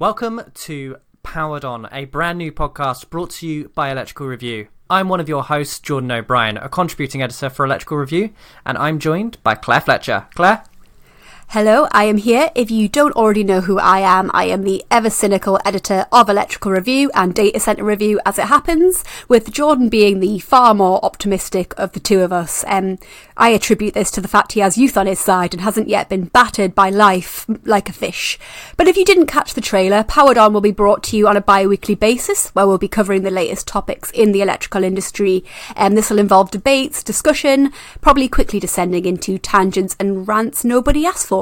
Welcome to Powered On, a brand new podcast brought to you by Electrical Review. I'm one of your hosts, Jordan O'Brien, a contributing editor for Electrical Review, and I'm joined by Claire Fletcher. Claire? Hello, I am here. If you don't already know who I am, I am the ever cynical editor of Electrical Review and Data Center Review as it happens, with Jordan being the far more optimistic of the two of us. Um, I attribute this to the fact he has youth on his side and hasn't yet been battered by life like a fish. But if you didn't catch the trailer, Powered On will be brought to you on a bi-weekly basis, where we'll be covering the latest topics in the electrical industry. And um, this will involve debates, discussion, probably quickly descending into tangents and rants nobody asked for.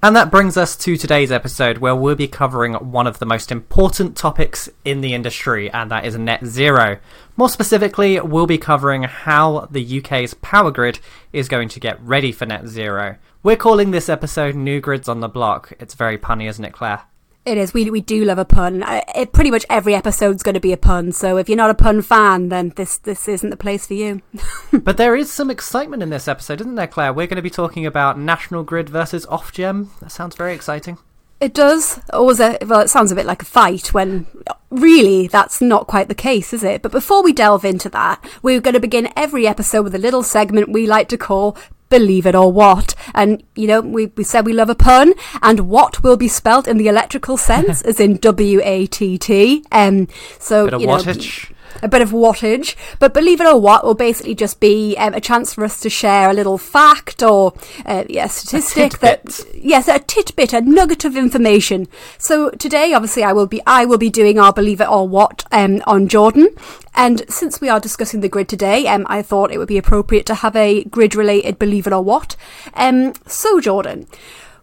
And that brings us to today's episode where we'll be covering one of the most important topics in the industry, and that is net zero. More specifically, we'll be covering how the UK's power grid is going to get ready for net zero. We're calling this episode New Grids on the Block. It's very punny, isn't it, Claire? It is. We we do love a pun. It, pretty much every episode's going to be a pun. So if you're not a pun fan, then this this isn't the place for you. but there is some excitement in this episode, isn't there, Claire? We're going to be talking about National Grid versus Ofgem. That sounds very exciting. It does. Always a well. It sounds a bit like a fight when really that's not quite the case, is it? But before we delve into that, we're going to begin every episode with a little segment we like to call believe it or what. And, you know, we, we said we love a pun, and what will be spelt in the electrical sense, as in W A T T. Um, so, Bit of you know, wattage a bit of wattage. But believe it or what, will basically just be um, a chance for us to share a little fact or uh, yeah, statistic a that yes, a tidbit, a nugget of information. So today, obviously, I will be I will be doing our believe it or what um, on Jordan. And since we are discussing the grid today, um, I thought it would be appropriate to have a grid related believe it or what. Um, so Jordan.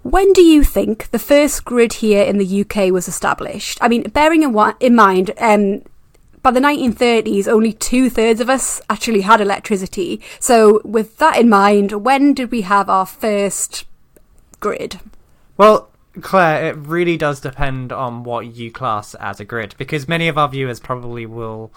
When do you think the first grid here in the UK was established? I mean, bearing in, wa- in mind, um, by the 1930s, only two thirds of us actually had electricity. So, with that in mind, when did we have our first grid? Well, Claire, it really does depend on what you class as a grid, because many of our viewers probably will,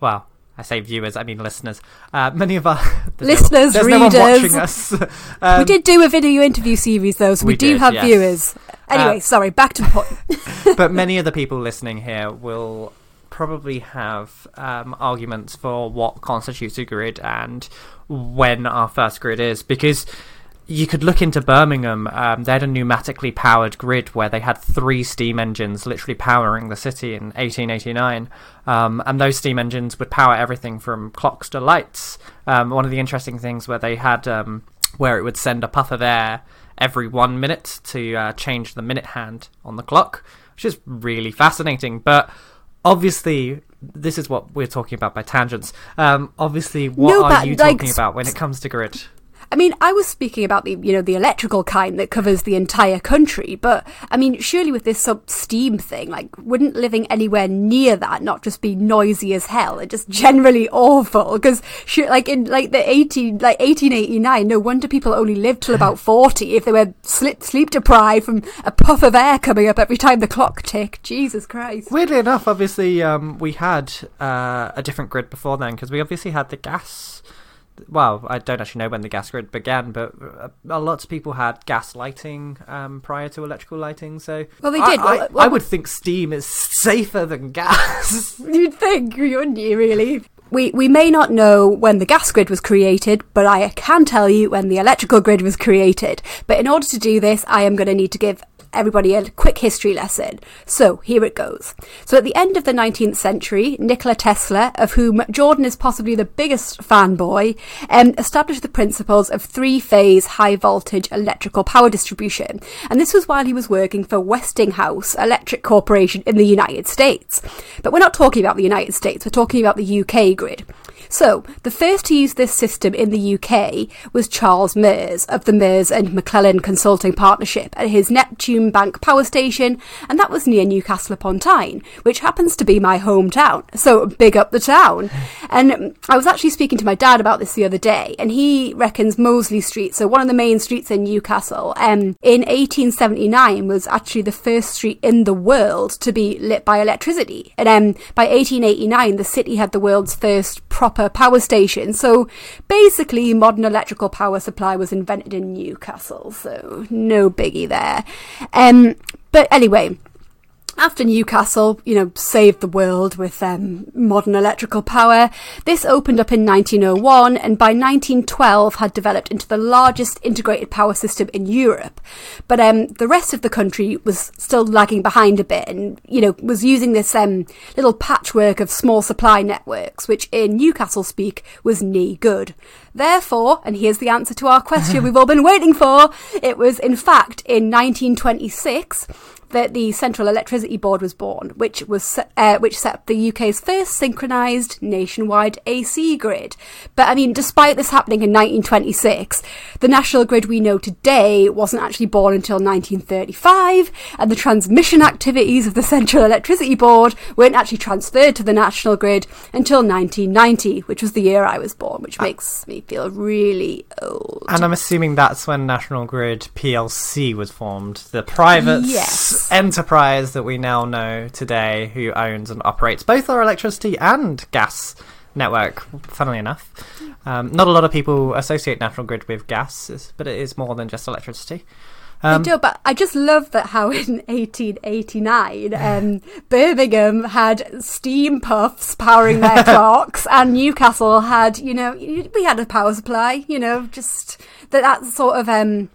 well, I say viewers, I mean listeners. Uh, many of our listeners, no, readers. No watching us. um, we did do a video interview series though, so we, we do did, have yes. viewers. Anyway, uh, sorry, back to the point. but many of the people listening here will probably have um, arguments for what constitutes a grid and when our first grid is because you could look into Birmingham. Um, they had a pneumatically powered grid where they had three steam engines literally powering the city in 1889. Um, and those steam engines would power everything from clocks to lights. Um, one of the interesting things where they had um, where it would send a puff of air every one minute to uh, change the minute hand on the clock, which is really fascinating. But obviously this is what we're talking about by tangents. Um, obviously, what no, are you like, talking about when it comes to grid? I mean, I was speaking about the, you know, the electrical kind that covers the entire country, but I mean, surely with this sub steam thing, like, wouldn't living anywhere near that not just be noisy as hell? It just generally awful because, like in like the eighteen, like eighteen eighty nine, no wonder people only lived till about forty if they were sleep sleep deprived from a puff of air coming up every time the clock ticked. Jesus Christ! Weirdly enough, obviously, um, we had uh, a different grid before then because we obviously had the gas well, I don't actually know when the gas grid began, but a lot of people had gas lighting um, prior to electrical lighting. So, well, they did. I, well, I, well, I would think steam is safer than gas. You'd think, wouldn't you? Really? We we may not know when the gas grid was created, but I can tell you when the electrical grid was created. But in order to do this, I am going to need to give everybody a quick history lesson. So here it goes. So at the end of the 19th century, Nikola Tesla, of whom Jordan is possibly the biggest fanboy, um, established the principles of three-phase high-voltage electrical power distribution. And this was while he was working for Westinghouse Electric Corporation in the United States. But we're not talking about the United States, we're talking about the UK grid. So, the first to use this system in the UK was Charles Merz of the Merz and McLellan Consulting Partnership at his Neptune Bank power station, and that was near Newcastle upon Tyne, which happens to be my hometown. So, big up the town. And I was actually speaking to my dad about this the other day, and he reckons Mosley Street, so one of the main streets in Newcastle, um, in 1879 was actually the first street in the world to be lit by electricity. And um, by 1889, the city had the world's first proper proper power station. So basically, modern electrical power supply was invented in Newcastle, so no biggie there. Um, but anyway, after Newcastle, you know, saved the world with um, modern electrical power, this opened up in 1901 and by 1912 had developed into the largest integrated power system in Europe. But um, the rest of the country was still lagging behind a bit and, you know, was using this um, little patchwork of small supply networks, which in Newcastle speak was knee good. Therefore, and here's the answer to our question we've all been waiting for, it was in fact in 1926 that the Central Electricity Board was born, which was uh, which set up the UK's first synchronised nationwide AC grid. But I mean, despite this happening in 1926, the national grid we know today wasn't actually born until 1935, and the transmission activities of the Central Electricity Board weren't actually transferred to the national grid until 1990, which was the year I was born, which makes me feel really old. And I'm assuming that's when National Grid PLC was formed, the private Yes. Enterprise that we now know today, who owns and operates both our electricity and gas network. Funnily enough, um, not a lot of people associate National Grid with gas, but it is more than just electricity. I Um, do, but I just love that how in 1889 um, Birmingham had steam puffs powering their clocks, and Newcastle had, you know, we had a power supply. You know, just that that sort of um,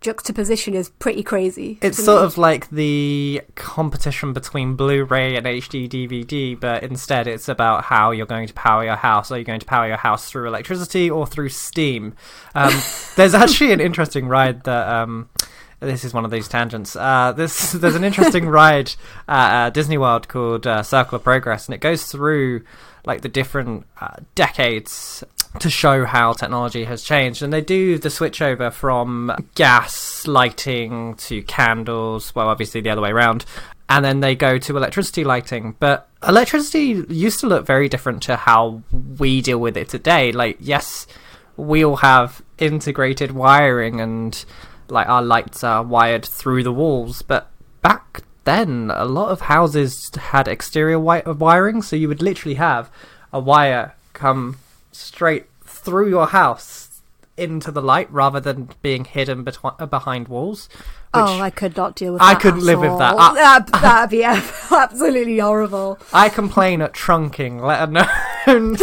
juxtaposition is pretty crazy. It's sort me. of like the competition between Blu-ray and HD DVD, but instead it's about how you're going to power your house. Are you going to power your house through electricity or through steam? Um, there's actually an interesting ride that. Um, this is one of these tangents. Uh, this there's an interesting ride at uh, Disney World called uh, Carousel of Progress, and it goes through like the different uh, decades to show how technology has changed. And they do the switch over from gas lighting to candles. Well, obviously the other way around. And then they go to electricity lighting. But electricity used to look very different to how we deal with it today. Like, yes, we all have integrated wiring and like our lights are wired through the walls, but back then a lot of houses had exterior wi- wiring, so you would literally have a wire come straight through your house into the light rather than being hidden betwi- uh, behind walls. Oh, I could not deal with. That. I couldn't live with that. all. I- that that'd be absolutely horrible. I complain at trunking, let alone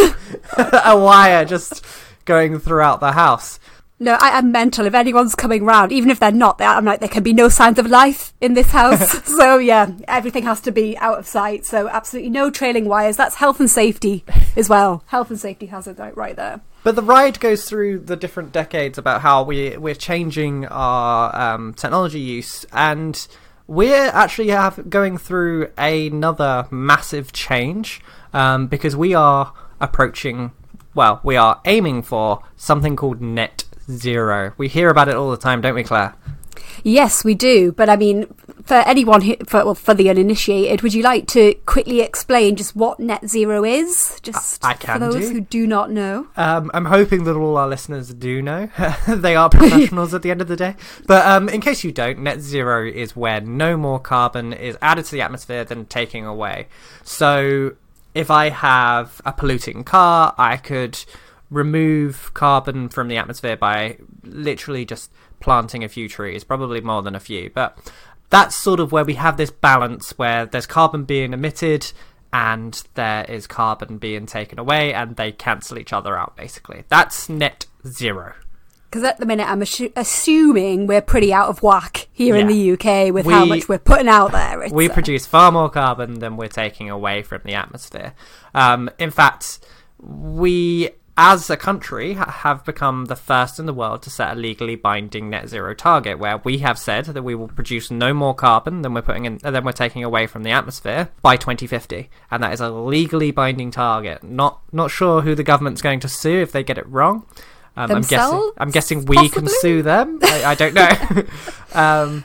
a wire just going throughout the house. No, I am mental. If anyone's coming round, even if they're not, they- I'm like, there can be no signs of life in this house. so yeah, everything has to be out of sight. So absolutely no trailing wires. That's health and safety as well. Health and safety hazard right- right there. But the ride goes through the different decades about how we we're changing our um, technology use, and we're actually have going through another massive change um, because we are approaching. Well, we are aiming for something called net zero. We hear about it all the time, don't we, Claire? Yes, we do. But I mean, for anyone who, for, well, for the uninitiated, would you like to quickly explain just what net zero is? Just I- I can for those do. who do not know. Um, I'm hoping that all our listeners do know. they are professionals at the end of the day. But um, in case you don't, net zero is where no more carbon is added to the atmosphere than taking away. So if I have a polluting car, I could remove carbon from the atmosphere by literally just planting a few trees, probably more than a few. But that's sort of where we have this balance where there's carbon being emitted and there is carbon being taken away and they cancel each other out basically. That's net zero. Because at the minute, I'm assu- assuming we're pretty out of whack here in the UK with how much we're putting out there. It's, we uh, produce far more carbon than we're taking away from the atmosphere. Um, in fact, we, as a country, have become the first in the world to set a legally binding net zero target, where we have said that we will produce no more carbon than we're putting in, than we're taking away from the atmosphere by 2050, and that is a legally binding target. Not not sure who the government's going to sue if they get it wrong. Um, I'm guessing. I'm guessing we can sue them. I, I don't know. um,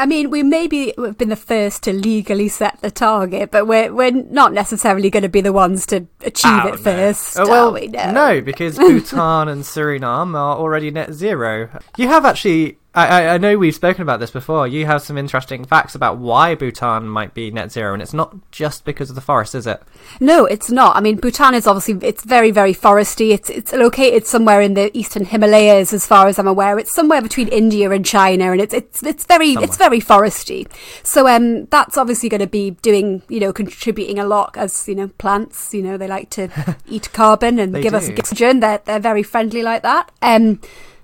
I mean, we maybe have been the first to legally set the target, but we're we're not necessarily going to be the ones to achieve Oh, it no. first. Oh, are well, we? No. no, because Bhutan and Suriname are already net zero. You have actually I, I, know we've spoken about this before. You have some interesting facts about why Bhutan might be net zero, and it's not just because of the forest, is it? No, it's not. I mean, Bhutan is obviously it's very very foresty. It's it's located somewhere in the eastern Himalayas, as far as I'm aware. It's somewhere between India and China, and it's it's it's very somewhere. it's very foresty. So um, that's obviously going to be doing you know contributing a lot as you know plants. You know they like to eat carbon and give do. us oxygen. They're they're very friendly like that. Um,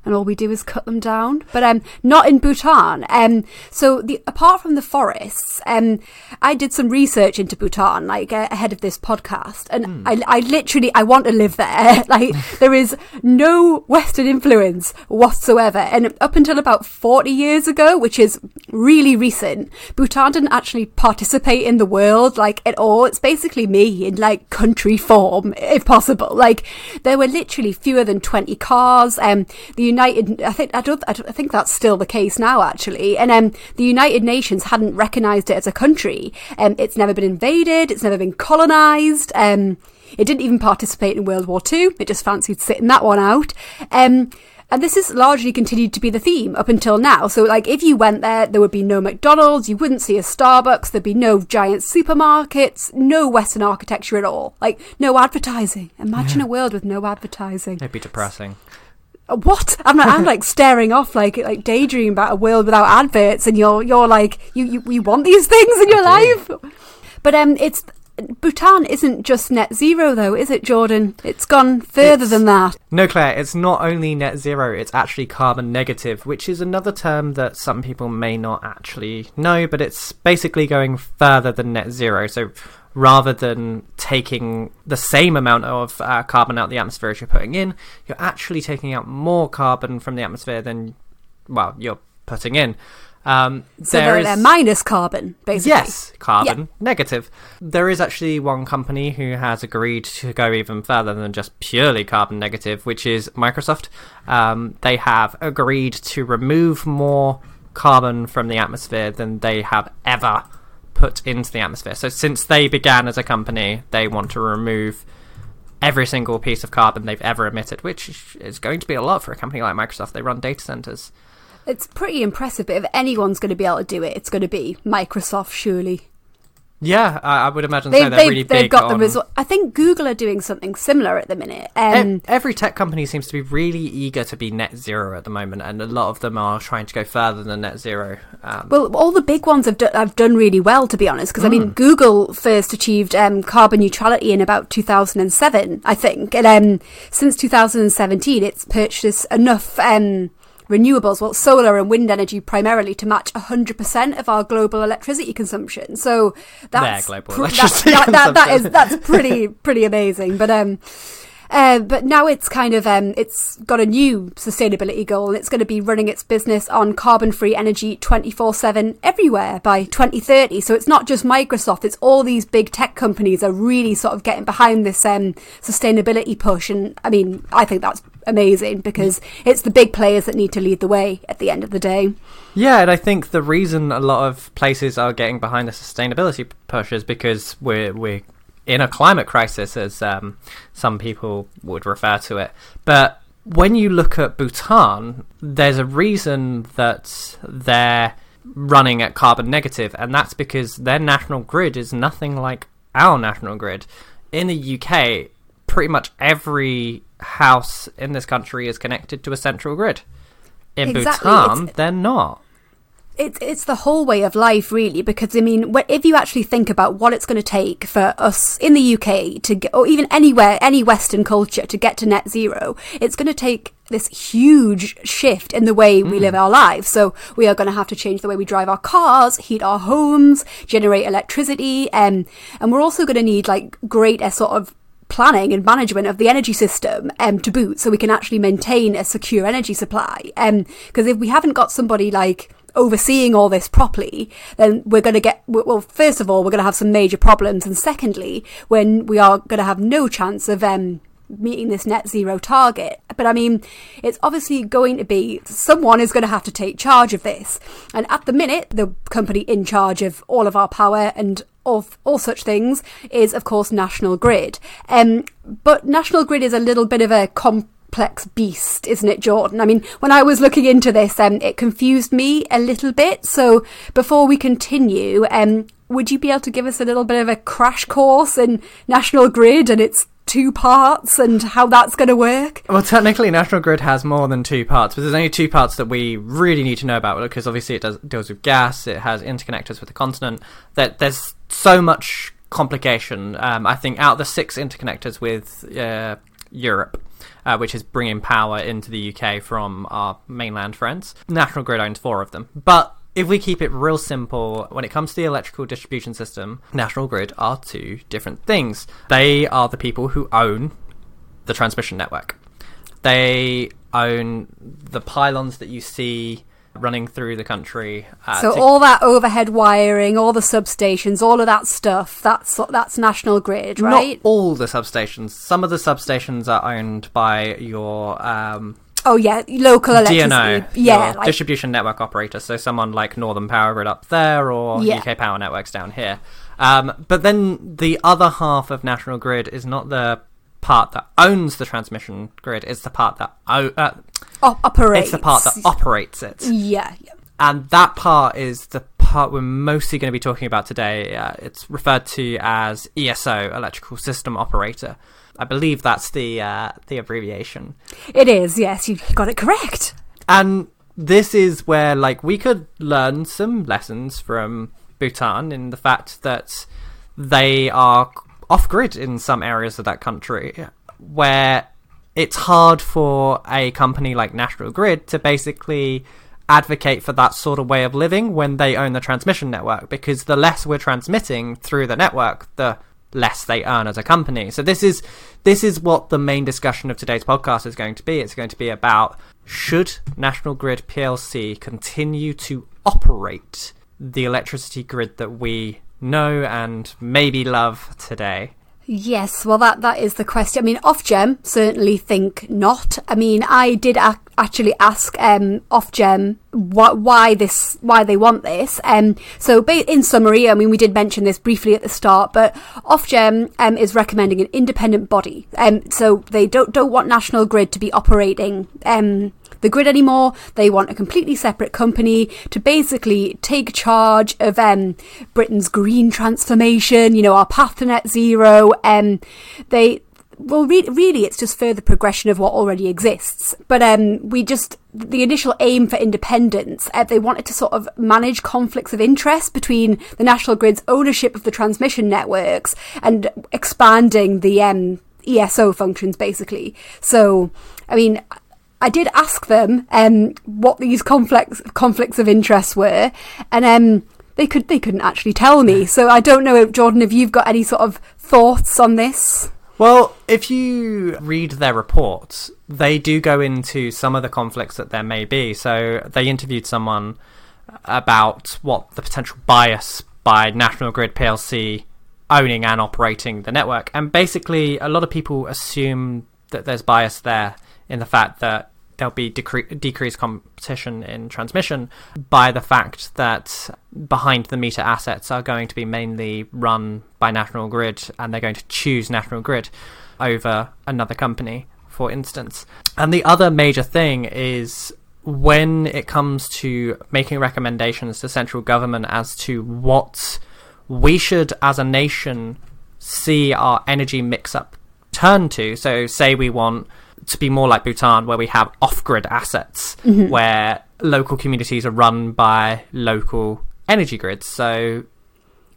and all we do is cut them down. But um, not in Bhutan. Um, so the apart from the forests, um, I did some research into Bhutan, like uh, ahead of this podcast, and mm. I, I literally I want to live there. like there is no Western influence whatsoever, and up until about forty years ago, which is really recent, Bhutan didn't actually participate in the world like at all. It's basically me in like country form, if possible. Like there were literally fewer than twenty cars. Um, the United, I think I don't, I, don't, I think that's still the case now actually. And um, the United Nations hadn't recognised it as a country. Um, it's never been invaded. It's never been colonised. Um, it didn't even participate in World War Two. It just fancied sitting that one out. Um, and this has largely continued to be the theme up until now. So, like, if you went there, there would be no McDonald's, you wouldn't see a Starbucks, there'd be no giant supermarkets, no Western architecture at all. Like, no advertising. Imagine yeah. a world with no advertising. It'd be depressing. What? I'm like, I'm like staring off, like like daydreaming about a world without adverts, and you're you're like you you, you want these things in your life. But um, it's Bhutan isn't just net zero though, is it, Jordan? It's gone further it's, than that. No, Claire, it's not only net zero; it's actually carbon negative, which is another term that some people may not actually know. But it's basically going further than net zero. So rather than taking the same amount of uh, carbon out of the atmosphere as you're putting in, you're actually taking out more carbon from the atmosphere than, well, you're putting in. Um, so they're, is, minus carbon, basically. Yes, carbon yeah. negative. There is actually one company who has agreed to go even further than just purely carbon negative, which is Microsoft. Um, they have agreed to remove more carbon from the atmosphere than they have ever put into the atmosphere. So since they began as a company, they want to remove every single piece of carbon they've ever emitted, which is going to be a lot for a company like Microsoft. They run data centers. It's pretty impressive, but if anyone's going to be able to do it, it's going to be Microsoft, surely. Yeah, I, I would imagine they've, so. They're they've, really they've got on... the result. I think Google are doing something similar at the minute. Um, Every tech company seems to be really eager to be net zero at the moment, and a lot of them are trying to go further than net zero. Um, well, all the big ones have, do- have done really well, to be honest. Because mm. I mean, hmm. Google first achieved um, carbon neutrality in about 2007, I think, and um, since 2017, it's purchased enough um, renewables, well, solar and wind energy primarily to match 100% of our global electricity consumption. So that's pr- that, that, that, that is that's pretty pretty amazing. But um, uh, but now it's kind of um, it's got a new sustainability goal. It's going to be running its business on carbon-free energy 24/7 everywhere by 2030. So it's not just Microsoft; it's all these big tech companies are really sort of getting behind this um, sustainability push. And I mean, I think that's amazing because it's the big players that need to lead the way at the end of the day. Yeah, and I think the reason a lot of places are getting behind the sustainability push is because we're we're in a climate crisis, as um, some people would refer to it. But when you look at Bhutan, there's a reason that they're running at carbon negative, and that's because their national grid is nothing like our national grid. In the UK, pretty much every house in this country is connected to a central grid. In exactly. Bhutan, it's... they're not it's it's the whole way of life really because i mean if you actually think about what it's going to take for us in the uk to get, or even anywhere any western culture to get to net zero it's going to take this huge shift in the way we mm. live our lives so we are going to have to change the way we drive our cars heat our homes generate electricity um, and we're also going to need like great uh, sort of planning and management of the energy system um, to boot so we can actually maintain a secure energy supply because um, if we haven't got somebody like overseeing all this properly, then we're going to get, well, first of all, we're going to have some major problems. And secondly, when we are going to have no chance of, um, meeting this net zero target. But I mean, it's obviously going to be someone is going to have to take charge of this. And at the minute, the company in charge of all of our power and of all such things is, of course, National Grid. Um, but National Grid is a little bit of a complex beast, isn't it, Jordan? I mean, when I was looking into this, um, it confused me a little bit. So before we continue, um, would you be able to give us a little bit of a crash course in National Grid and its two parts and how that's going to work? Well, technically, National Grid has more than two parts, but there's only two parts that we really need to know about because obviously it does, deals with gas, it has interconnectors with the continent. That there's so much complication. Um, I think out of the six interconnectors with uh, Europe, uh, which is bringing power into the UK from our mainland friends, National Grid owns four of them. But if we keep it real simple, when it comes to the electrical distribution system, National Grid are two different things. They are the people who own the transmission network. They own the pylons that you see running through the country. Uh, so to... all that overhead wiring, all the substations, all of that stuff, that's that's National Grid, right? Not all the substations. Some of the substations are owned by your um, Oh yeah, local electricity. DNO, yeah, like, distribution network operator. So someone like Northern Powergrid up there, or yeah. UK Power Networks down here. Um, but then the other half of National Grid is not the part that owns the transmission grid; it's the part that o- uh, operates. It's the part that operates it. Yeah, yeah. And that part is the part we're mostly going to be talking about today. Uh, it's referred to as ESO, Electrical System Operator. I believe that's the uh, the abbreviation. It is. Yes, you got it correct. And this is where like we could learn some lessons from Bhutan in the fact that they are off grid in some areas of that country where it's hard for a company like National Grid to basically advocate for that sort of way of living when they own the transmission network because the less we're transmitting through the network the less they earn as a company. So this is this is what the main discussion of today's podcast is going to be. It's going to be about should National Grid PLC continue to operate the electricity grid that we know and maybe love today. Yes, well, that that is the question. I mean, Ofgem certainly think not. I mean, I did ac- actually ask um, Ofgem wh- why this, why they want this. Um, so, in summary, I mean, we did mention this briefly at the start, but Ofgem um, is recommending an independent body. Um, so they don't don't want National Grid to be operating um, the grid anymore. They want a completely separate company to basically take charge of um, Britain's green transformation, you know, our path to net zero. Um, they well, re- really, it's just further progression of what already exists. But um, we just the initial aim for independence, uh, they wanted to sort of manage conflicts of interest between the national grid's ownership of the transmission networks and expanding the um, ESO functions, basically. So, I mean, I did ask them um, what these conflicts conflicts of interest were, and um, they could they couldn't actually tell me. So I don't know, if, Jordan, if you've got any sort of thoughts on this. Well, if you read their reports, they do go into some of the conflicts that there may be. So they interviewed someone about what the potential bias by National Grid PLC owning and operating the network, and basically a lot of people assume that there's bias there in the fact that there'll be decre- decreased competition in transmission by the fact that behind the meter assets are going to be mainly run by National Grid and they're going to choose National Grid over another company, for instance. And the other major thing is when it comes to making recommendations to central government as to what we should, as a nation, see our energy mix up turn to. So, say we want to be more like Bhutan, where we have off-grid assets, mm-hmm. where local communities are run by local energy grids. So,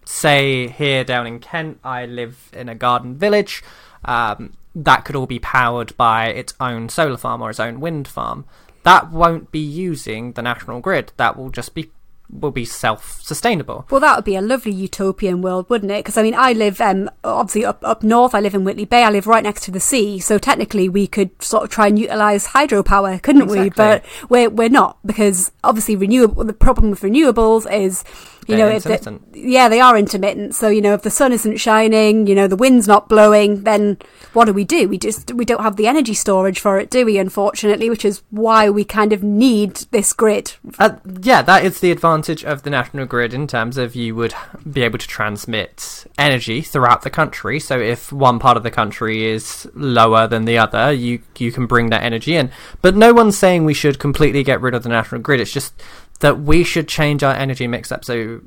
say here down in Kent, I live in a garden village. Um, that could all be powered by its own solar farm or its own wind farm. That won't be using the national grid. That will just be will be self-sustainable. Well, that would be a lovely utopian world, wouldn't it? Because I mean, I live um, obviously up up north. I live in Whitley Bay. I live right next to the sea, so technically we could sort of try and utilize hydropower, couldn't exactly. we? But we're we're not because obviously renewable. The problem with renewables is You They're know, the, yeah, they are intermittent. So you know, if the sun isn't shining, you know, the wind's not blowing, then what do we do? We just we don't have the energy storage for it, do we? Unfortunately, which is why we kind of need this grid. Uh, yeah, that is the advantage of the national grid in terms of you would be able to transmit energy throughout the country. So if one part of the country is lower than the other, you you can bring that energy in. But no one's saying we should completely get rid of the national grid. It's just that we should change our energy mix up so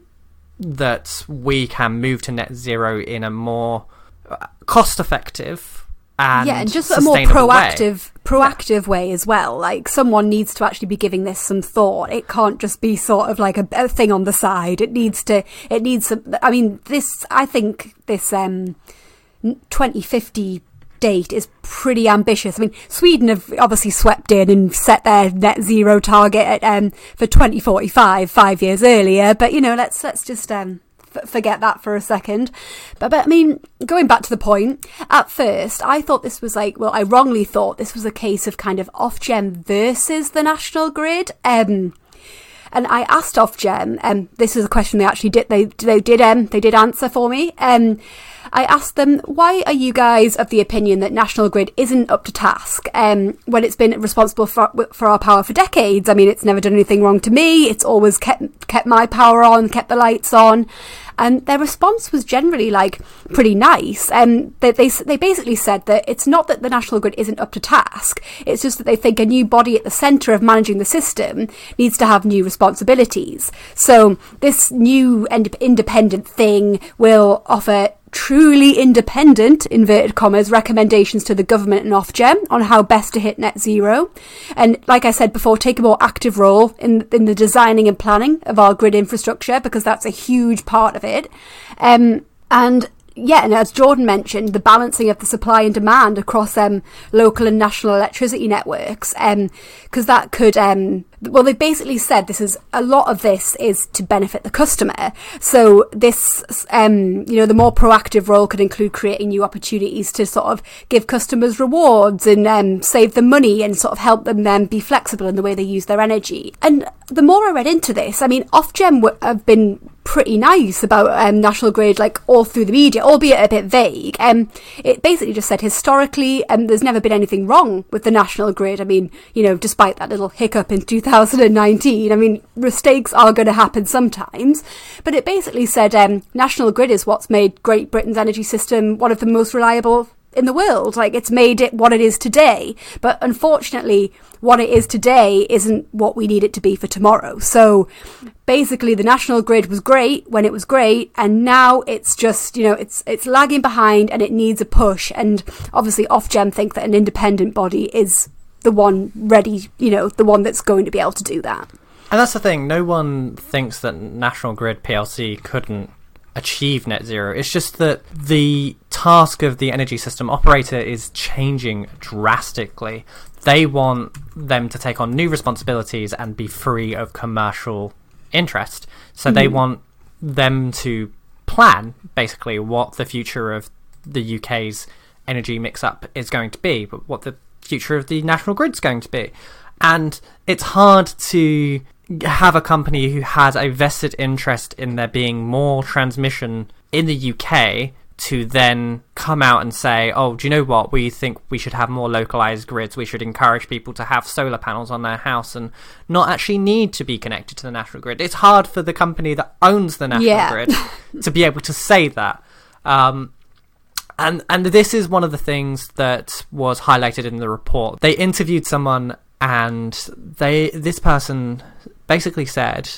that we can move to net zero in a more uh, cost effective and yeah, and just a more sustainable way. proactive proactive way as well. Like someone needs to actually be giving this some thought. It can't just be sort of like a, a thing on the side. It needs to. It needs some. I mean, this. I think this um, 2050 date is pretty ambitious. I mean, Sweden have obviously swept in and set their net zero target at, um, for 2045, five years earlier. But you know, let's let's just um, forget that for a second. But but I mean, going back to the point, at first I thought this was like, well, I wrongly thought this was a case of kind of Ofgem versus the national grid. Um, and I asked Ofgem, and um, this is a question they actually did they they did um they did answer for me. Um, I asked them, why are you guys of the opinion that National Grid isn't up to task um, when it's been responsible for, for our power for decades? I mean, it's never done anything wrong to me. It's always kept kept my power on, kept the lights on. And their response was generally like pretty nice. And um, they, they, they basically said that it's not that the National Grid isn't up to task, it's just that they think a new body at the centre of managing the system needs to have new responsibilities. So this new ind- independent thing will offer truly independent, inverted commas, recommendations to the government and Ofgem on how best to hit net zero. And like I said before, take a more active role in, in the designing and planning of our grid infrastructure because that's a huge part of it. Um, and yeah, and as Jordan mentioned, the balancing of the supply and demand across um, local and national electricity networks, because um, that could, um, well, they basically said this is a lot of this is to benefit the customer. So this, um, you know, the more proactive role could include creating new opportunities to sort of give customers rewards and um, save them money and sort of help them then be flexible in the way they use their energy. And the more I read into this, I mean, Ofgem have been pretty nice about um, National Grid, like all through the media, albeit a bit vague. Um, it basically just said historically, um, there's never been anything wrong with the National Grid. I mean, you know, despite that little hiccup in 2019, I mean, mistakes are going to happen sometimes. But it basically said um, National Grid is what's made Great Britain's energy system one of the most reliable in the world. Like it's made it what it is today. But unfortunately, what it is today isn't what we need it to be for tomorrow. So basically the national grid was great when it was great and now it's just, you know, it's it's lagging behind and it needs a push and obviously Ofgem think that an independent body is the one ready, you know, the one that's going to be able to do that. And that's the thing, no one thinks that National Grid PLC couldn't achieve net zero. It's just that the task of the energy system operator is changing drastically. They want them to take on new responsibilities and be free of commercial interest. So mm-hmm. they want them to plan basically what the future of the UK's energy mix up is going to be, but what the future of the national grid is going to be. And it's hard to have a company who has a vested interest in there being more transmission in the UK to then come out and say, oh, do you know what? We think we should have more localized grids. We should encourage people to have solar panels on their house and not actually need to be connected to the national grid. It's hard for the company that owns the national yeah. grid to be able to say that. Um, and and this is one of the things that was highlighted in the report. They interviewed someone and they this person basically said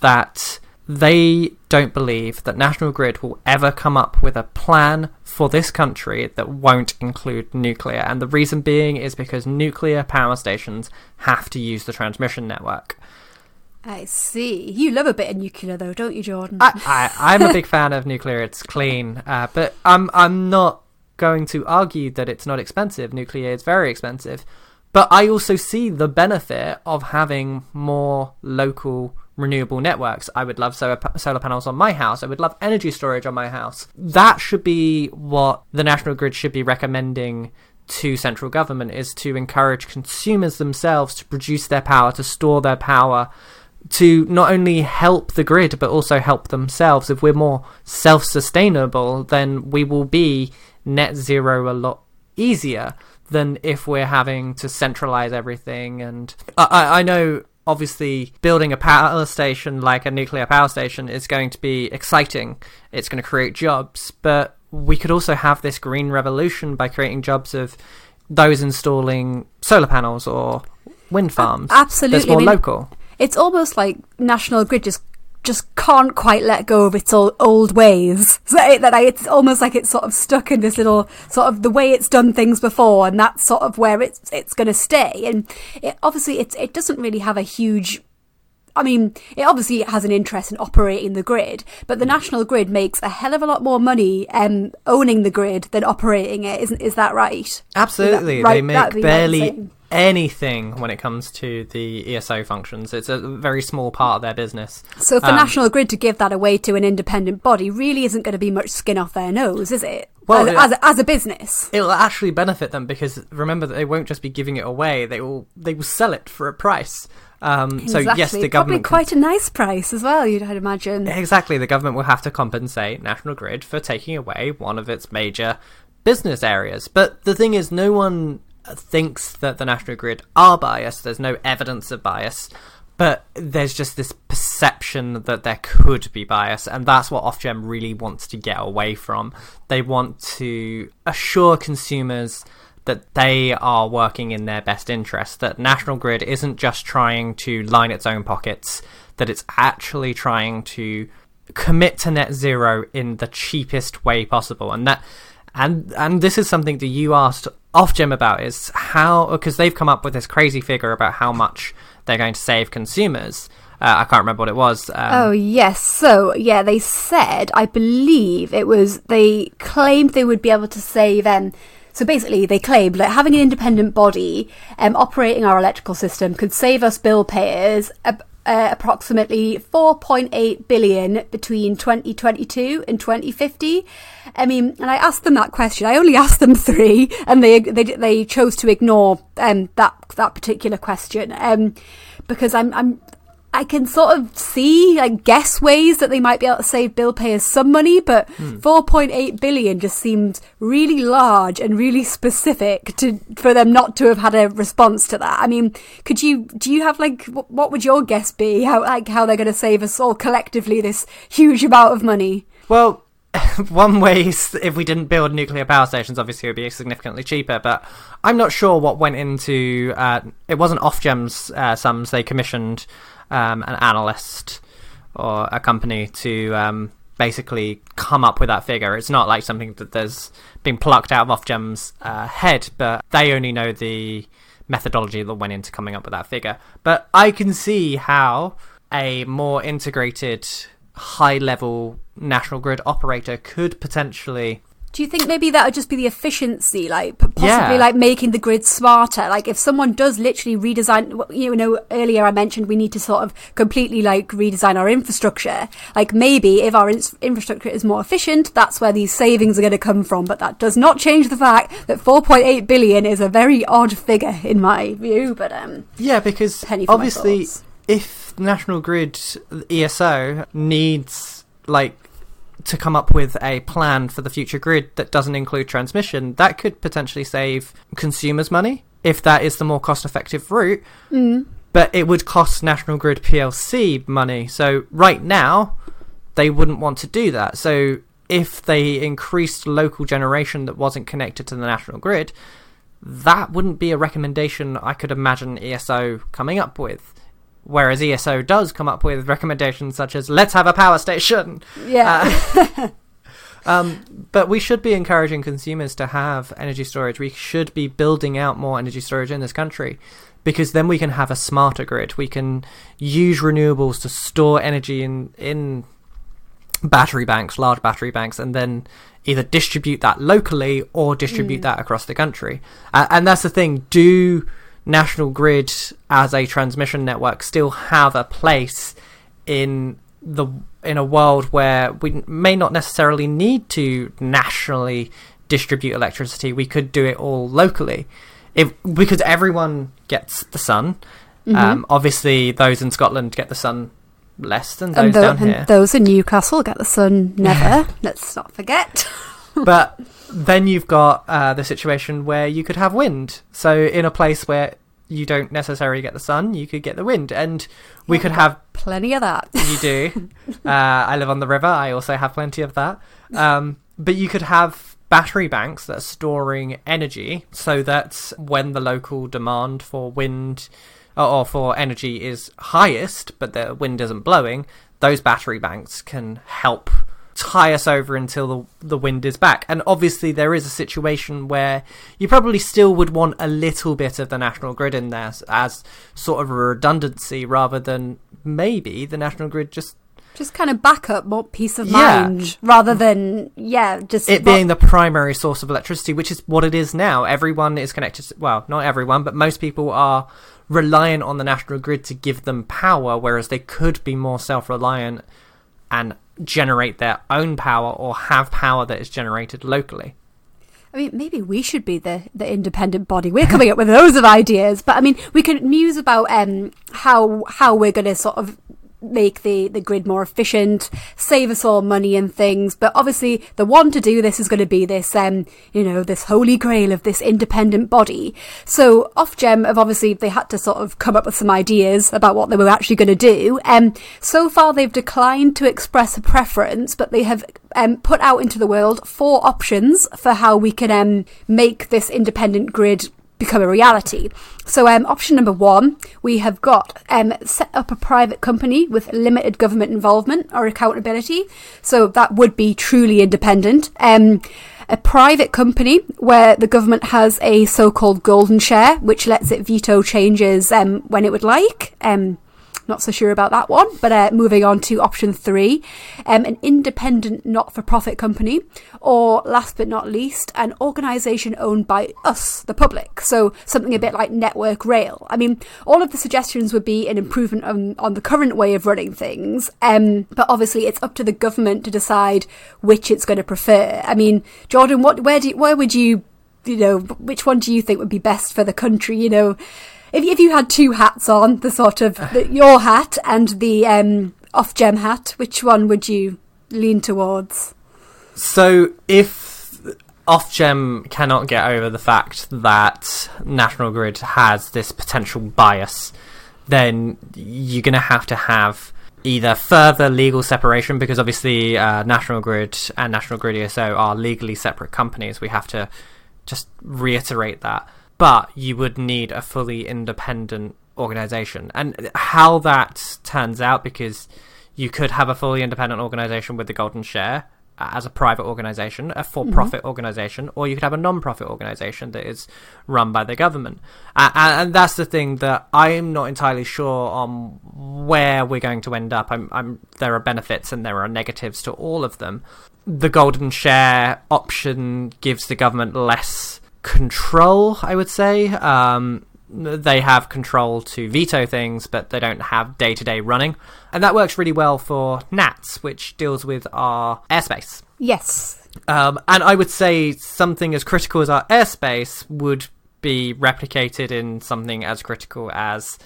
that they don't believe that National Grid will ever come up with a plan for this country that won't include nuclear. And the reason being is because nuclear power stations have to use the transmission network. I see. You love a bit of nuclear, though, don't you, Jordan? I, am a big fan of nuclear. It's clean, uh, but I'm I'm not going to argue that it's not expensive. Nuclear is very expensive, but I also see the benefit of having more local renewable networks. I would love solar, panels on my house. I would love energy storage on my house. That should be what the National Grid should be recommending to central government is to encourage consumers themselves to produce their power, to store their power to not only help the grid but also help themselves. If we're more self sustainable, then we will be net zero a lot easier than if we're having to centralize everything. And I, I know obviously building a power station like a nuclear power station is going to be exciting. It's going to create jobs, but we could also have this green revolution by creating jobs of those installing solar panels or wind farms. absolutely. That's more I mean, local. It's almost like National Grid just just can't quite let go of its old, old ways. So it, that I, it's almost like it's sort of stuck in this little sort of the way it's done things before, and that's sort of where it's it's going to stay. And it, obviously, it's it doesn't really have a huge. I mean, it obviously has an interest in operating the grid, but the national grid makes a hell of a lot more money um, owning the grid than operating it. Isn't is that right? Absolutely, that right? they make barely. Anything when it comes to the ESO functions. It's a very small part of their business. So for Um, National Grid to give that away to an independent body really isn't going to be much skin off their nose, is it? Well, as, yeah. as, a, as a business. It will actually benefit them because remember that they won't just be giving it away; they will they will sell it for a price. Um, so exactly. yes, the Probably government can- quite a nice price as well. You'd I'd imagine. Exactly, the government will have to compensate National Grid for taking away one of its major business areas. But the thing is, no one thinks that the National Grid are biased. There's no evidence of bias, but there's just this perception that there could be bias, and that's what Ofgem really wants to get away from. They want to assure consumers that they are working in their best interest, that National Grid isn't just trying to line its own pockets, that it's actually trying to commit to net zero in the cheapest way possible. And that and and this is something that you asked Ofgem about is how because they've come up with this crazy figure about how much they're going to save consumers. Uh, I can't remember what it was. Um, Oh yes, so yeah, they said I believe it was they claimed they would be able to save. Um, so basically, they claimed that having an independent body um, operating our electrical system could save us bill payers uh, approximately 4.8 billion between 2022 and 2050. I mean, and I asked them that question. I only asked them three, and they they they chose to ignore um, that that particular question um, because I'm I'm I can sort of see, like, guess ways that they might be able to save bill payers some money, but 4.8 billion just seemed really large and really specific to for them not to have had a response to that. I mean, could you do you have like what would your guess be? How like how they're going to save us all collectively this huge amount of money? Well, one way is if we didn't build nuclear power stations, obviously it would be significantly cheaper. But I'm not sure what went into. Uh, it wasn't Ofgem's uh, sums. They commissioned um, an analyst or a company to um, basically come up with that figure. It's not like something that there's been plucked out of Ofgem's uh, head, but they only know the methodology that went into coming up with that figure. But I can see how a more integrated, high level national grid operator could potentially. Do you think maybe that would just be the efficiency, like possibly Yeah. like making the grid smarter? Like if someone does literally redesign, you know, earlier I mentioned we need to sort of completely like redesign our infrastructure. Like maybe if our in- infrastructure is more efficient, that's where these savings are going to come from. But that does not change the fact that 4.8 billion is a very odd figure in my view. But um, Yeah, because obviously, if National Grid ESO needs like to come up with a plan for the future grid that doesn't include transmission, that could potentially save consumers money if that is the more cost-effective route. mm, But it would cost National Grid PLC money. So right now, they wouldn't want to do that. So if they increased local generation that wasn't connected to the national grid, that wouldn't be a recommendation I could imagine ESO coming up with. Whereas ESO does come up with recommendations such as "Let's have a power station." yeah, Uh, um, but we should be encouraging consumers to have energy storage. We should be building out more energy storage in this country because then we can have a smarter grid. We can use renewables to store energy in in battery banks, large battery banks, and then either distribute that locally or distribute that across the country. Uh, and that's the thing. Do National Grid as a transmission network still have a place in the in a world where we may not necessarily need to nationally distribute electricity? We could do it all locally. If because everyone gets the sun, Mm-hmm. Um, obviously, those in Scotland get the sun less than those and, tho- down here. those in Newcastle get the sun never. Let's not forget. But then you've got uh, the situation where you could have wind. So in a place where you don't necessarily get the sun, you could get the wind, and we Yeah. could have. Plenty of that. You do. uh, I live on the river. I also have plenty of that. Um, but you could have battery banks that are storing energy, so that when the local demand for wind or, or for energy is highest, but the wind isn't blowing, those battery banks can help tie us over until the, the wind is back. And obviously, there is a situation where you probably still would want a little bit of the national grid in there as, as sort of a redundancy rather than maybe the national grid just Just kind of backup, more peace of Yeah. mind, rather than yeah, just it being the primary source of electricity, which is what it is now. Everyone is connected. To, well, not everyone, but most people are reliant on the national grid to give them power, whereas they could be more self-reliant and generate their own power or have power that is generated locally. I mean, maybe we should be the, the independent body. We're coming up with loads of ideas, but I mean, we can muse about um, how how we're going to sort of make the, the grid more efficient, save us all money and things. But obviously, the one to do this is going to be this, um, you know, this holy grail of this independent body. So Ofgem have obviously they had to sort of come up with some ideas about what they were actually going to do. Um, so far they've declined to express a preference, but they have um, put out into the world four options for how we can um, make this independent grid become a reality. So, um, option number one, we have got um, set up a private company with limited government involvement or accountability. So that would be truly independent. Um, a private company where the government has a so-called golden share, which lets it veto changes um, when it would like. Um, not so sure about that one, but uh, moving on to option three, um, an independent not-for-profit company, or last but not least, an organisation owned by us, the public. So something a bit like Network Rail. I mean, all of the suggestions would be an improvement on, on the current way of running things, um, but obviously it's up to the government to decide which it's going to prefer. I mean, Jordan, what, where do, you, where would you, you know, which one do you think would be best for the country? You know if, if you had two hats on, the sort of the, your hat and the um, Ofgem hat, which one would you lean towards? So if Ofgem cannot get over the fact that National Grid has this potential bias, then you're going to have to have either further legal separation because obviously uh, National Grid and National Grid ESO are legally separate companies. We have to just reiterate that. But you would need a fully independent organization. And how that turns out, because you could have a fully independent organization with the golden share as a private organization, a for profit organization, or you could have a non profit organization that is run by the government. Uh, and that's the thing that I'm not entirely sure on where we're going to end up. I'm, I'm, there are benefits and there are negatives to all of them. The golden share option gives the government less control, I would say. Um, they have control to veto things, but they don't have day to day running. And that works really well for NATS, which deals with our airspace. Yes. Um, and I would say something as critical as our airspace would be replicated in something as critical as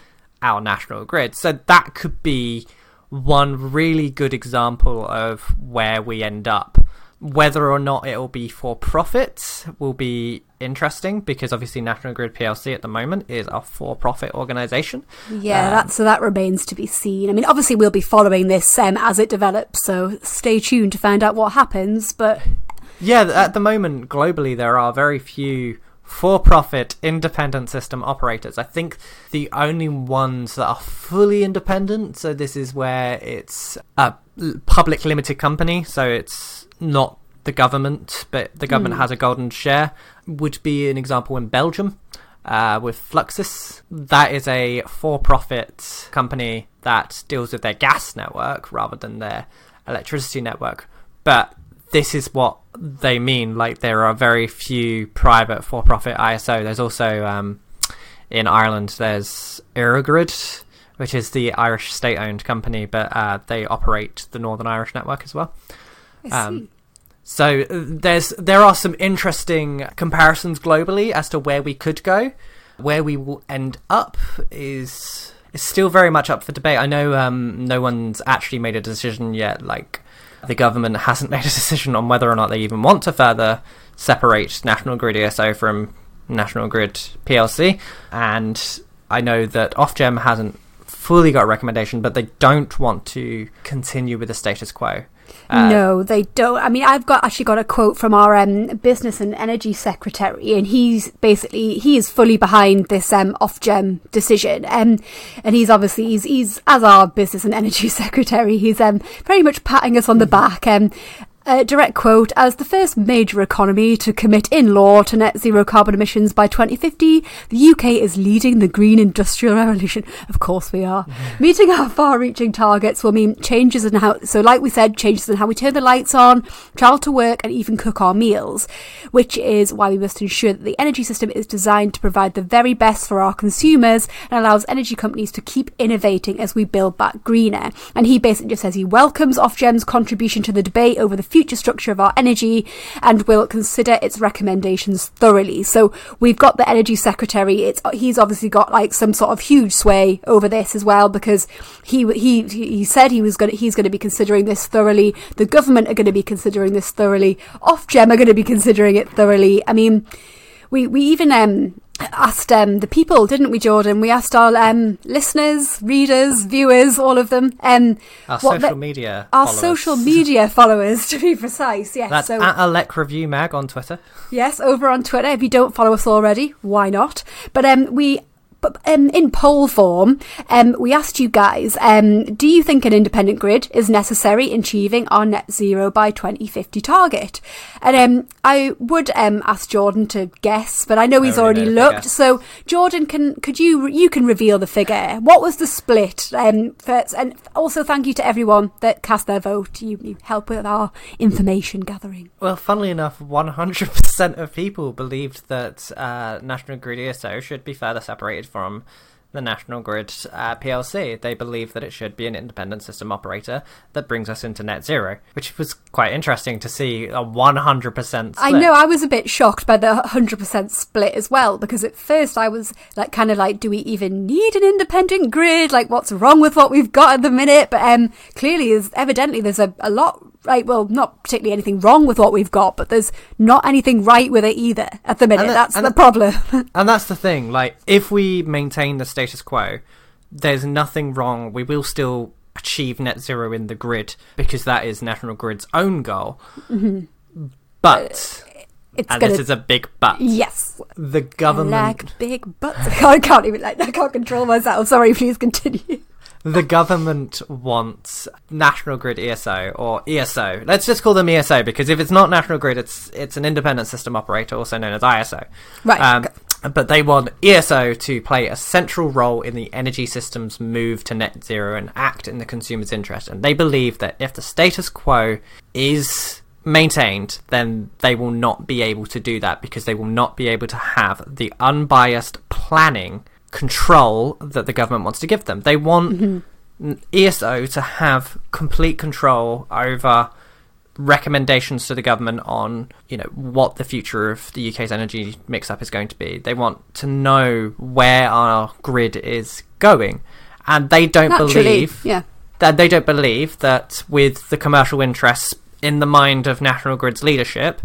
our national grid. So that could be one really good example of where we end up. Whether or not it'll be for profit will be interesting because obviously National Grid PLC at the moment is a for profit organisation. Yeah, Um, that, so that remains to be seen. I mean, obviously, we'll be following this um, as it develops, so stay tuned to find out what happens. But Yeah, at the moment, globally, there are very few for profit independent system operators. I think the only ones that are fully independent, so this is where it's a public limited company, so it's not the government, but the government has a golden share, would be an example in Belgium. Uh, with Fluxys, that is a for-profit company that deals with their gas network rather than their electricity network. But this is what they mean. Like there are very few private for-profit ISO. There's also um, in Ireland there's EirGrid, which is the Irish state-owned company, but uh, they operate the Northern Irish network as well. Um. So uh, there's there are some interesting comparisons globally as to where we could go. Where we will end up is it's still very much up for debate. I know um, no one's actually made a decision yet. Like the government hasn't made a decision on whether or not they even want to further separate National Grid ESO from National Grid PLC, and I know that Ofgem hasn't fully got a recommendation, but they don't want to continue with the status quo. Uh, no, they don't. I mean, I've got actually got a quote from our um, business and energy secretary, and he's basically he is fully behind this um, Ofgem decision, um, and he's obviously he's, he's as our business and energy secretary, he's um, very much patting us on the back. Um, a direct quote As the first major economy to commit in law to net zero carbon emissions by 2050, the UK is leading the green industrial revolution. Of course, we are. Mm-hmm. Meeting our far reaching targets will mean changes in how, so like we said, changes in how we turn the lights on, travel to work, and even cook our meals, which is why we must ensure that the energy system is designed to provide the very best for our consumers and allows energy companies to keep innovating as we build back greener. And he basically just says he welcomes Ofgem's contribution to the debate over the future structure of our energy and will consider its recommendations thoroughly. So we've got the energy secretary. It's he's obviously got like some sort of huge sway over this as well because he he he said he was going to, he's going to be considering this thoroughly. The government are going to be considering this thoroughly. Ofgem are going to be considering it thoroughly. I mean, we we even um asked um, the people, didn't we, Jordan? We asked our um, listeners, readers, viewers, all of them. Um, our social the, media. Our followers. social media followers, to be precise. Yes. That's so, at Elec Review Mag on Twitter. Yes, over on Twitter. If you don't follow us already, why not? But um, we but um, in poll form, um, we asked you guys, um, do you think an independent grid is necessary in achieving our net zero by 2050 target? And um, I would um, ask Jordan to guess, but I know he's I already looked. So Jordan, can could you you can reveal the figure? What was the split? Um, first, and also thank you to everyone that cast their vote. You, you help with our information gathering. Well, funnily enough, 100% of people believed that uh, National Grid ESO should be further separated from the National Grid uh, PLC. They believe that it should be an independent system operator that brings us into net zero, which was quite interesting to see a 100% split. I know, I was a bit shocked by the 100% split as well, because at first I was like, kind of like, do we even need an independent grid? Like, what's wrong with what we've got at the minute? But um, clearly, is evidently, there's a, a lot right, well, not particularly anything wrong with what we've got, but there's not anything right with it either at the minute. The, that's the problem. and that's the thing. Like, if we maintain the status quo, there's nothing wrong. We will still achieve net zero in the grid because that is National Grid's own goal. Mm-hmm. But. It's and gonna, this is a big but. Yes. The government. Like big butts. I can't even, like, I can't control myself. Sorry, please continue the government wants National Grid ESO or ESO. Let's just call them ESO because if it's not National Grid, it's it's an independent system operator, also known as ISO. Right. Um, but they want ESO to play a central role in the energy system's move to net zero and act in the consumer's interest. And they believe that if the status quo is maintained, then they will not be able to do that because they will not be able to have the unbiased planning control that the government wants to give them. They want mm-hmm. ESO to have complete control over recommendations to the government on you know what the future of the UK's energy mix up is going to be. They want to know where our grid is going, and they don't Naturally, believe yeah. that they don't believe that with the commercial interests in the mind of National Grid's leadership.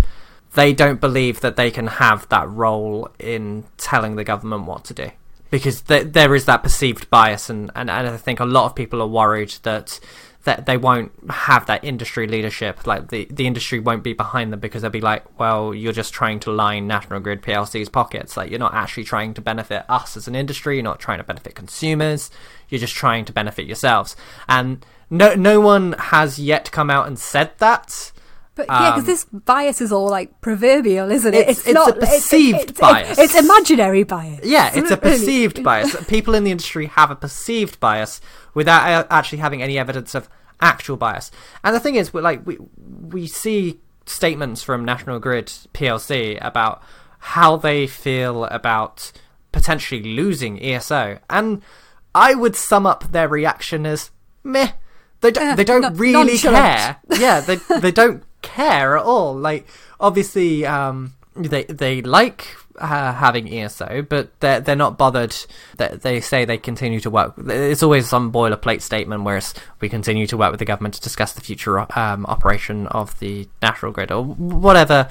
They don't believe that they can have that role in telling the government what to do because th- there is that perceived bias, and, and, and I think a lot of people are worried that that they won't have that industry leadership. Like the the industry won't be behind them because they'll be like, well, you're just trying to line National Grid PLC's pockets. Like you're not actually trying to benefit us as an industry. You're not trying to benefit consumers. You're just trying to benefit yourselves. And no no one has yet come out and said that. But yeah, because um, this bias is all like proverbial, isn't it? It's, it's, it's not a perceived it's, bias. It's, imaginary bias. Yeah, it's a perceived bias. People in the industry have a perceived bias without actually having any evidence of actual bias. And the thing is, we're like we we see statements from National Grid PLC about how they feel about potentially losing ESO, and I would sum up their reaction as meh. They don't. Uh, they don't really care. Yeah, they they don't care at all. Like obviously, um, they they like uh, having ESO, but they're they're not bothered. They, they say they continue to work. It's always some boilerplate statement, whereas we continue to work with the government to discuss the future um, operation of the national grid or whatever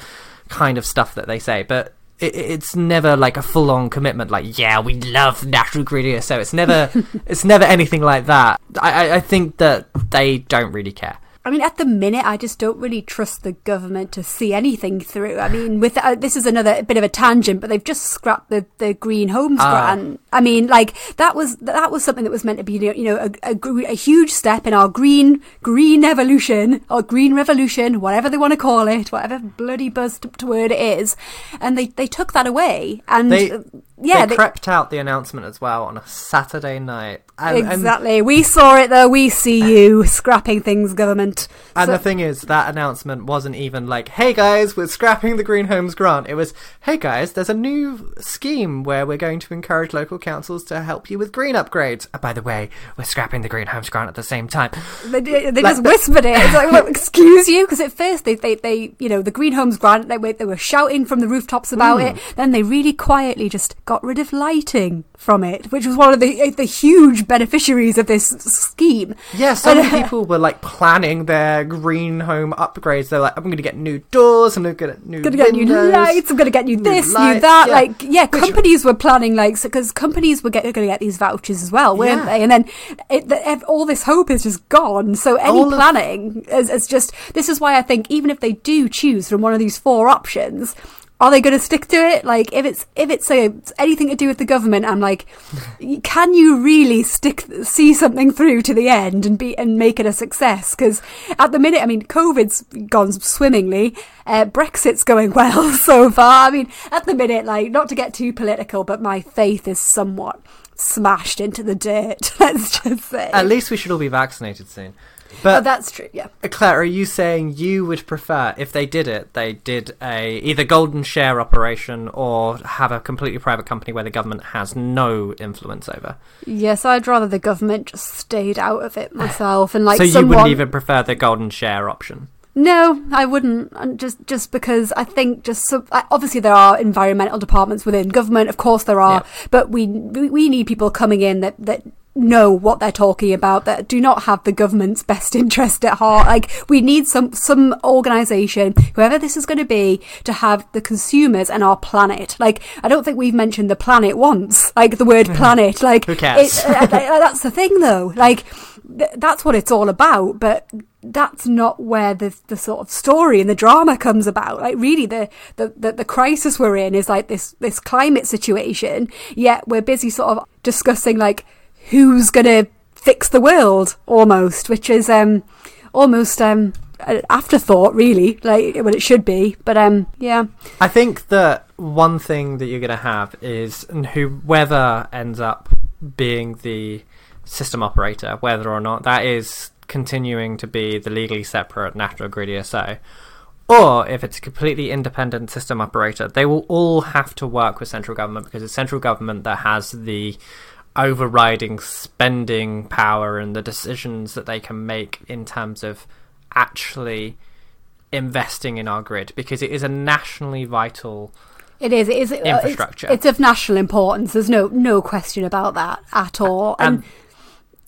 kind of stuff that they say. But it, it's never like a full on commitment. Like, yeah, we love national grid ESO. It's never it's never anything like that. I I think that they don't really care. I mean, at the minute, I just don't really trust the government to see anything through. I mean, with uh, this is another bit of a tangent, but they've just scrapped the, the green homes Ah. grant. I mean, like that was that was something that was meant to be, you know, a, a, a huge step in our green green evolution or green revolution, whatever they want to call it, whatever bloody buzzed word it is, and they they took that away. And They uh, yeah, they, crept out the announcement as well on a Saturday night. And, and- exactly. we saw it though. We see you scrapping things, government. And So- the thing is, that announcement wasn't even like, hey guys, we're scrapping the Green Homes Grant. It was, hey guys, there's a new scheme where we're going to encourage local councils to help you with green upgrades. Uh, by the way, we're scrapping the Green Homes Grant at the same time. They, they Like just whispered it. It's like, well, excuse you, because at first they, they, they, you know, the Green Homes grant, they were, they were shouting from the rooftops about Hmm. it. Then they really quietly just got rid of lighting from it, which was one of the the huge beneficiaries of this scheme. Yeah, so And, many uh, people were like planning their green home upgrades. They're like, I'm going to get new doors, I'm going to get new Gonna get new lights. I'm gonna get new new this, new lights, that. yeah. Like, yeah, Which- companies were planning like because companies were going to get these vouchers as well, weren't Yeah. they? And then it, the, all this hope is just gone. So any All of- planning is, is just. This is why I think even if they do choose from one of these four options. Are they going to stick to it? Like, if it's if it's a, anything to do with the government, I'm like, can you really stick see something through to the end and be and make it a success? Because at the minute, I mean, COVID's gone swimmingly, uh, Brexit's going well so far. I mean, at the minute, like, not to get too political, but my faith is somewhat smashed into the dirt. Let's just say. At least we should all be vaccinated soon. Oh, But that's true. Yeah. Claire, are you saying you would prefer if they did it, they did a either golden share operation or have a completely private company where the government has no influence over? Yes, I'd rather the government just stayed out of it myself and like so you someone. wouldn't even prefer the golden share option? No, I wouldn't. Just just because I think just so, obviously there are environmental departments within government, of course there are, but we we we need people coming in that that know what they're talking about that do not have the government's best interest at heart. Like we need some some organization whoever this is going to be to have the consumers and our planet. Like i don't think we've mentioned the planet once like the word planet. Like Who cares? it- uh, uh, that's the thing though. Like th- that's what it's all about but that's not where the the sort of story and the drama comes about. Like really the the the, the crisis we're in is like this this climate situation yet we're busy sort of discussing like who's going to fix the world almost which is um almost um an afterthought really like what it should be but um yeah. I think that one thing that you're going to have is whoever ends up being the system operator, whether or not that is continuing to be the legally separate National Grid ESO, or if it's a completely independent system operator, they will all have to work with central government because it's central government that has the overriding spending power and the decisions that they can make in terms of actually investing in our grid because it is a nationally vital it is it is uh, it's- Infrastructure. it's, of national importance there's no no question about that at all and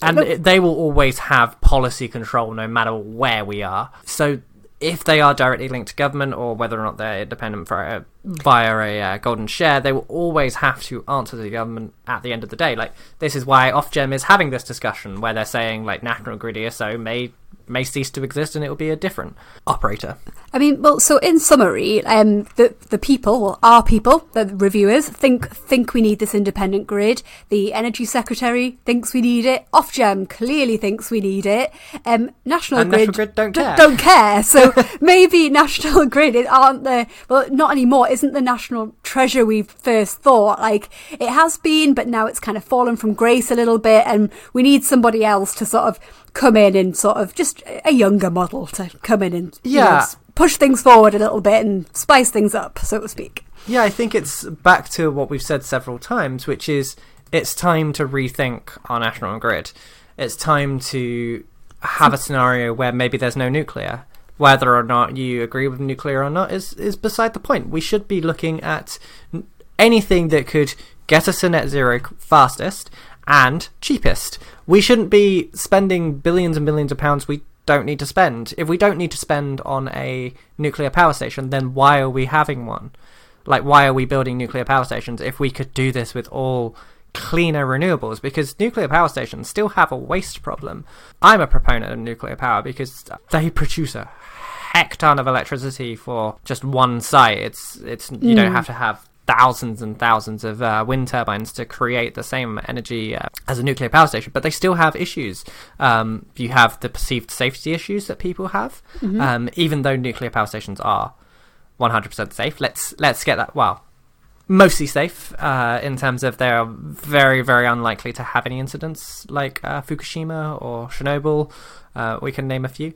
and Look- it, they will always have policy control no matter where we are. So if they are directly linked to government or whether or not they're independent via, via a uh, golden share, they will always have to answer to the government at the end of the day. Like this is why Ofgem is having this discussion where they're saying like National Grid ESO may may cease to exist and it will be a different operator. I mean, well, so in summary, um, the the people, well, our people, the reviewers, think think we need this independent grid. The energy secretary thinks we need it. Ofgem clearly thinks we need it. Um, National And Grid, National Grid don't d- care. Don't care. So maybe National Grid aren't the well, not anymore. Isn't the national treasure we first thought? Like it has been, but now it's kind of fallen from grace a little bit, and we need somebody else to sort of come in and sort of just a younger model to come in and know, Yeah. s- push things forward a little bit and spice things up, so to speak. Yeah, I think it's back to what we've said several times, which is it's time to rethink our national grid. It's time to have a scenario where maybe there's no nuclear. whether or not you agree with nuclear or not is is beside the point. We should be looking at anything that could get us to net zero fastest and cheapest. We shouldn't be spending billions and billions of pounds we don't need to spend. If we don't need to spend on a nuclear power station, then why are we having one? Like, why are we building nuclear power stations if we could do this with all cleaner renewables? Because nuclear power stations still have a waste problem. I'm a proponent of nuclear power because they produce a heck ton of electricity for just one site. It's it's you don't mm. have to have thousands and thousands of uh, wind turbines to create the same energy uh, as a nuclear power station, but they still have issues. Um, you have the perceived safety issues that people have, um, even though nuclear power stations are 100% safe. Let's let's get that. Well, mostly safe uh, in terms of they're very very unlikely to have any incidents like uh, Fukushima or Chernobyl. Uh, we can name a few.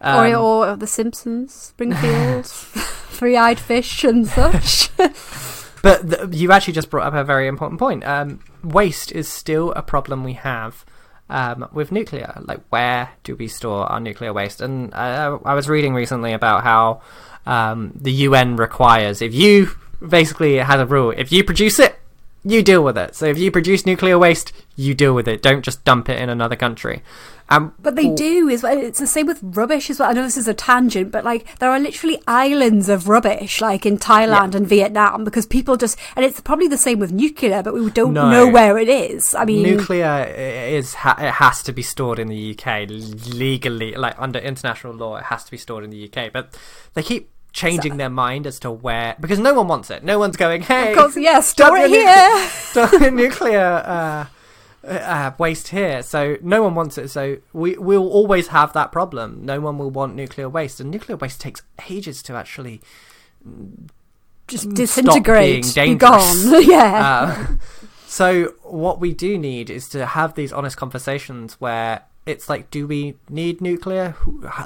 or, Um, or The Simpsons, Springfield, Three Eyed Fish, and such. But th- you actually just brought up a very important point. Um, waste is still a problem we have um, with nuclear. Like, where do we store our nuclear waste? And uh, I was reading recently about how um, the UN requires if you basically it has a rule if you produce it, you deal with it. So if you produce nuclear waste, you deal with it. Don't just dump it in another country. Um, But they do as well. It's the same with rubbish as well. I know this is a tangent, but like there are literally islands of rubbish, like in Thailand and Vietnam, because people just and it's probably the same with nuclear, but we don't No. know where it is. I mean, nuclear is ha- it has to be stored in the UK legally, like under international law, it has to be stored in the UK. But they keep changing their mind as to where because no one wants it. No one's going, hey, of course, yeah, store it here. your nuclear uh, uh, waste here. So no one wants it. So we we'll always have that problem. No one will want nuclear waste, and nuclear waste takes ages to actually Just disintegrate, be gone. yeah. Uh, so what we do need is to have these honest conversations where it's like, do we need nuclear?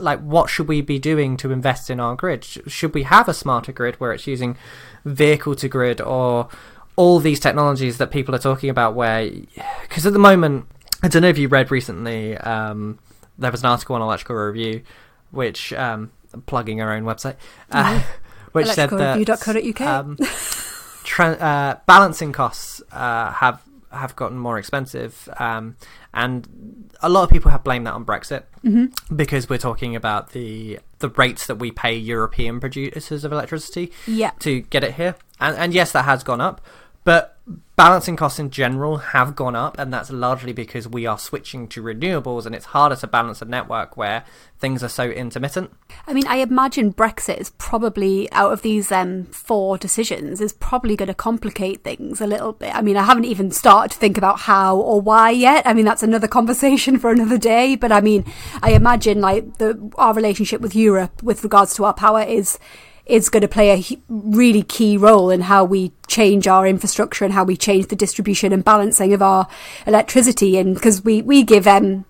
Like, what should we be doing to invest in our grid? Should we have a smarter grid where it's using vehicle to grid or all these technologies that people are talking about? Where, because at the moment, I don't know if you read recently, um, there was an article on Electrical Review, which um, plugging our own website, uh, which said that um, tra- uh, balancing costs uh, have have gotten more expensive, um, and a lot of people have blamed that on Brexit Mm-hmm. because we're talking about the the rates that we pay European producers of electricity yeah. to get it here, and and yes, that has gone up, but balancing costs in general have gone up, and that's largely because we are switching to renewables, and it's harder to balance a network where things are so intermittent. I mean, I imagine Brexit is probably out of these um, four decisions is probably going to complicate things a little bit. I mean, I haven't even started to think about how or why yet. I mean, that's another conversation for another day. But I mean, I imagine like the our relationship with Europe with regards to our power is is going to play a really key role in how we change our infrastructure and how we change the distribution and balancing of our electricity. And because we we give um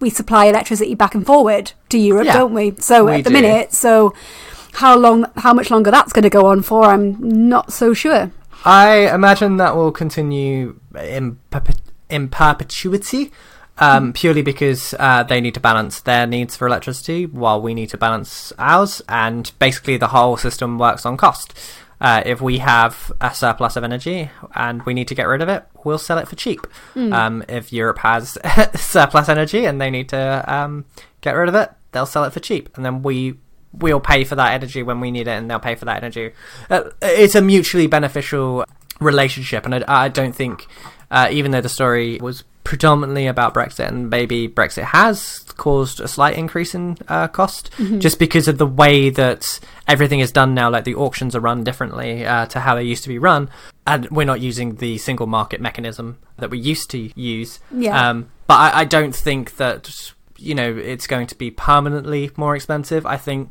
we supply electricity back and forward to Europe, Yeah, don't we? So we at the do. minute, so how long, how much longer that's going to go on for, I'm not so sure. I imagine that will continue in, in perpetuity, um, purely because uh, they need to balance their needs for electricity while we need to balance ours, and basically the whole system works on cost. Uh, if we have a surplus of energy and we need to get rid of it, we'll sell it for cheap. Um, if Europe has surplus energy and they need to um, get rid of it, they'll sell it for cheap, and then we we'll pay for that energy when we need it, and they'll pay for that energy. Uh, it's a mutually beneficial relationship, and I, I don't think, uh, even though the story was predominantly about Brexit, and maybe Brexit has caused a slight increase in uh, cost, just because of the way that everything is done now. Like the auctions are run differently uh, to how they used to be run, and we're not using the single market mechanism that we used to use. Yeah. Um, but I, I don't think that you know it's going to be permanently more expensive. I think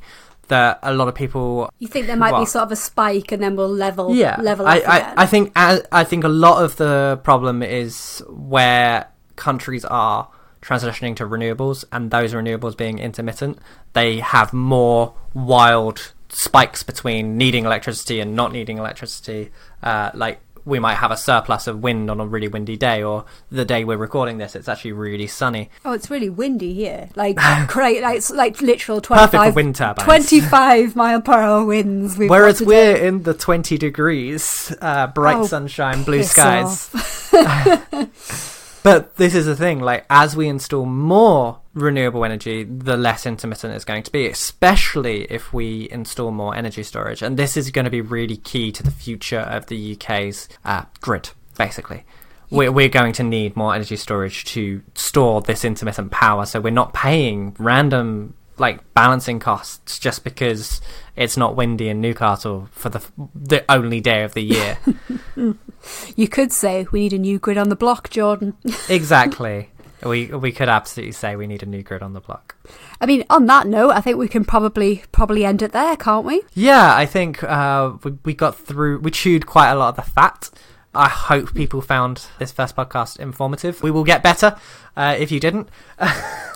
that a lot of people You think there might Well- be sort of a spike and then we'll level, yeah level I, I. I think I, I think a lot of the problem is where countries are transitioning to renewables and those renewables being intermittent they have more wild spikes between needing electricity and not needing electricity uh, like we might have a surplus of wind on a really windy day, or the day we're recording this, it's actually really sunny. Oh, it's really windy here. Like, great, like, it's like literal 25, for wind turbines. 25 mile per hour winds. Whereas we're in the 20 degrees, uh, bright Oh, sunshine, blue skies. But this is the thing, like, as we install more renewable energy, the less intermittent it's going to be, especially if we install more energy storage. And this is going to be really key to the future of the UK's uh, grid, basically. We're, we're going to need more energy storage to store this intermittent power, so we're not paying random like balancing costs just because it's not windy in Newcastle for the the only day of the year. You could say we need a new grid on the block, Jordan. exactly. We we could absolutely say we need a new grid on the block. I mean, on that note, I think we can probably probably end it there, can't we? Yeah, I think uh, we we got through. We chewed quite a lot of the fat. I hope people found this first podcast informative. We will get better uh, if you didn't.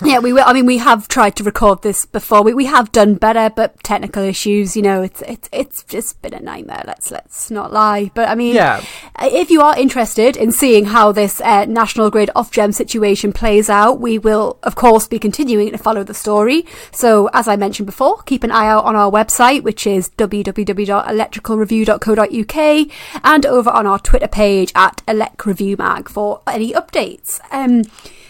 yeah, we will. I mean, we have tried to record this before. We we have done better, but technical issues, you know, it's it's it's just been a nightmare. Let's let's not lie. But I mean, Yeah. if you are interested in seeing how this uh, national grid Ofgem situation plays out, we will of course be continuing to follow the story. So as I mentioned before, keep an eye out on our website, which is www.electricalreview.co.uk, and over on our Twitter page at Elec Review Mag for any updates. Um,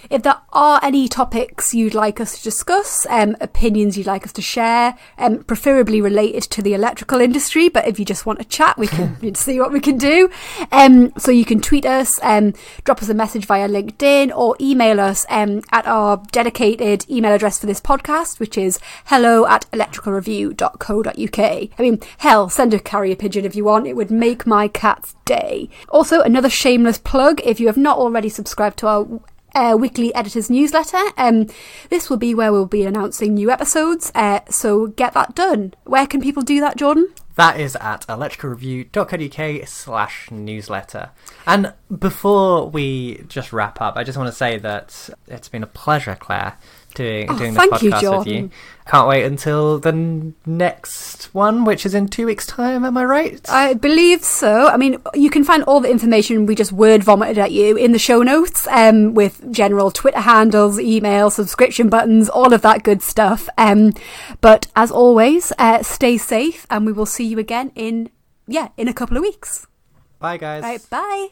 if there are any topics you'd like us to discuss, um, opinions you'd like us to share, um, preferably related to the electrical industry, but if you just want to chat, we can see what we can do. Um, so you can tweet us, um, drop us a message via LinkedIn, or email us um, at our dedicated email address for this podcast, which is hello at electricalreview.co.uk. I mean, hell, send a carrier pigeon if you want, it would make my cat's day. Also, another shameless plug if you have not already subscribed to our uh, weekly editors newsletter. Um, this will be where we'll be announcing new episodes. Uh, so get that done. Where can people do that, Jordan? That is at electricalreview.co.uk slash newsletter. And before we just wrap up, I just want to say that it's been a pleasure, Claire, doing, Oh, doing this thank you, podcast with you. Can't wait until the next one, which is in two weeks' time, am I right? I believe so. I mean, you can find all the information we just word vomited at you in the show notes um, with general Twitter handles, email, subscription buttons, all of that good stuff. Um, but as always, uh, stay safe and we will see you again in, yeah, in a couple of weeks. Bye, guys. Right, bye.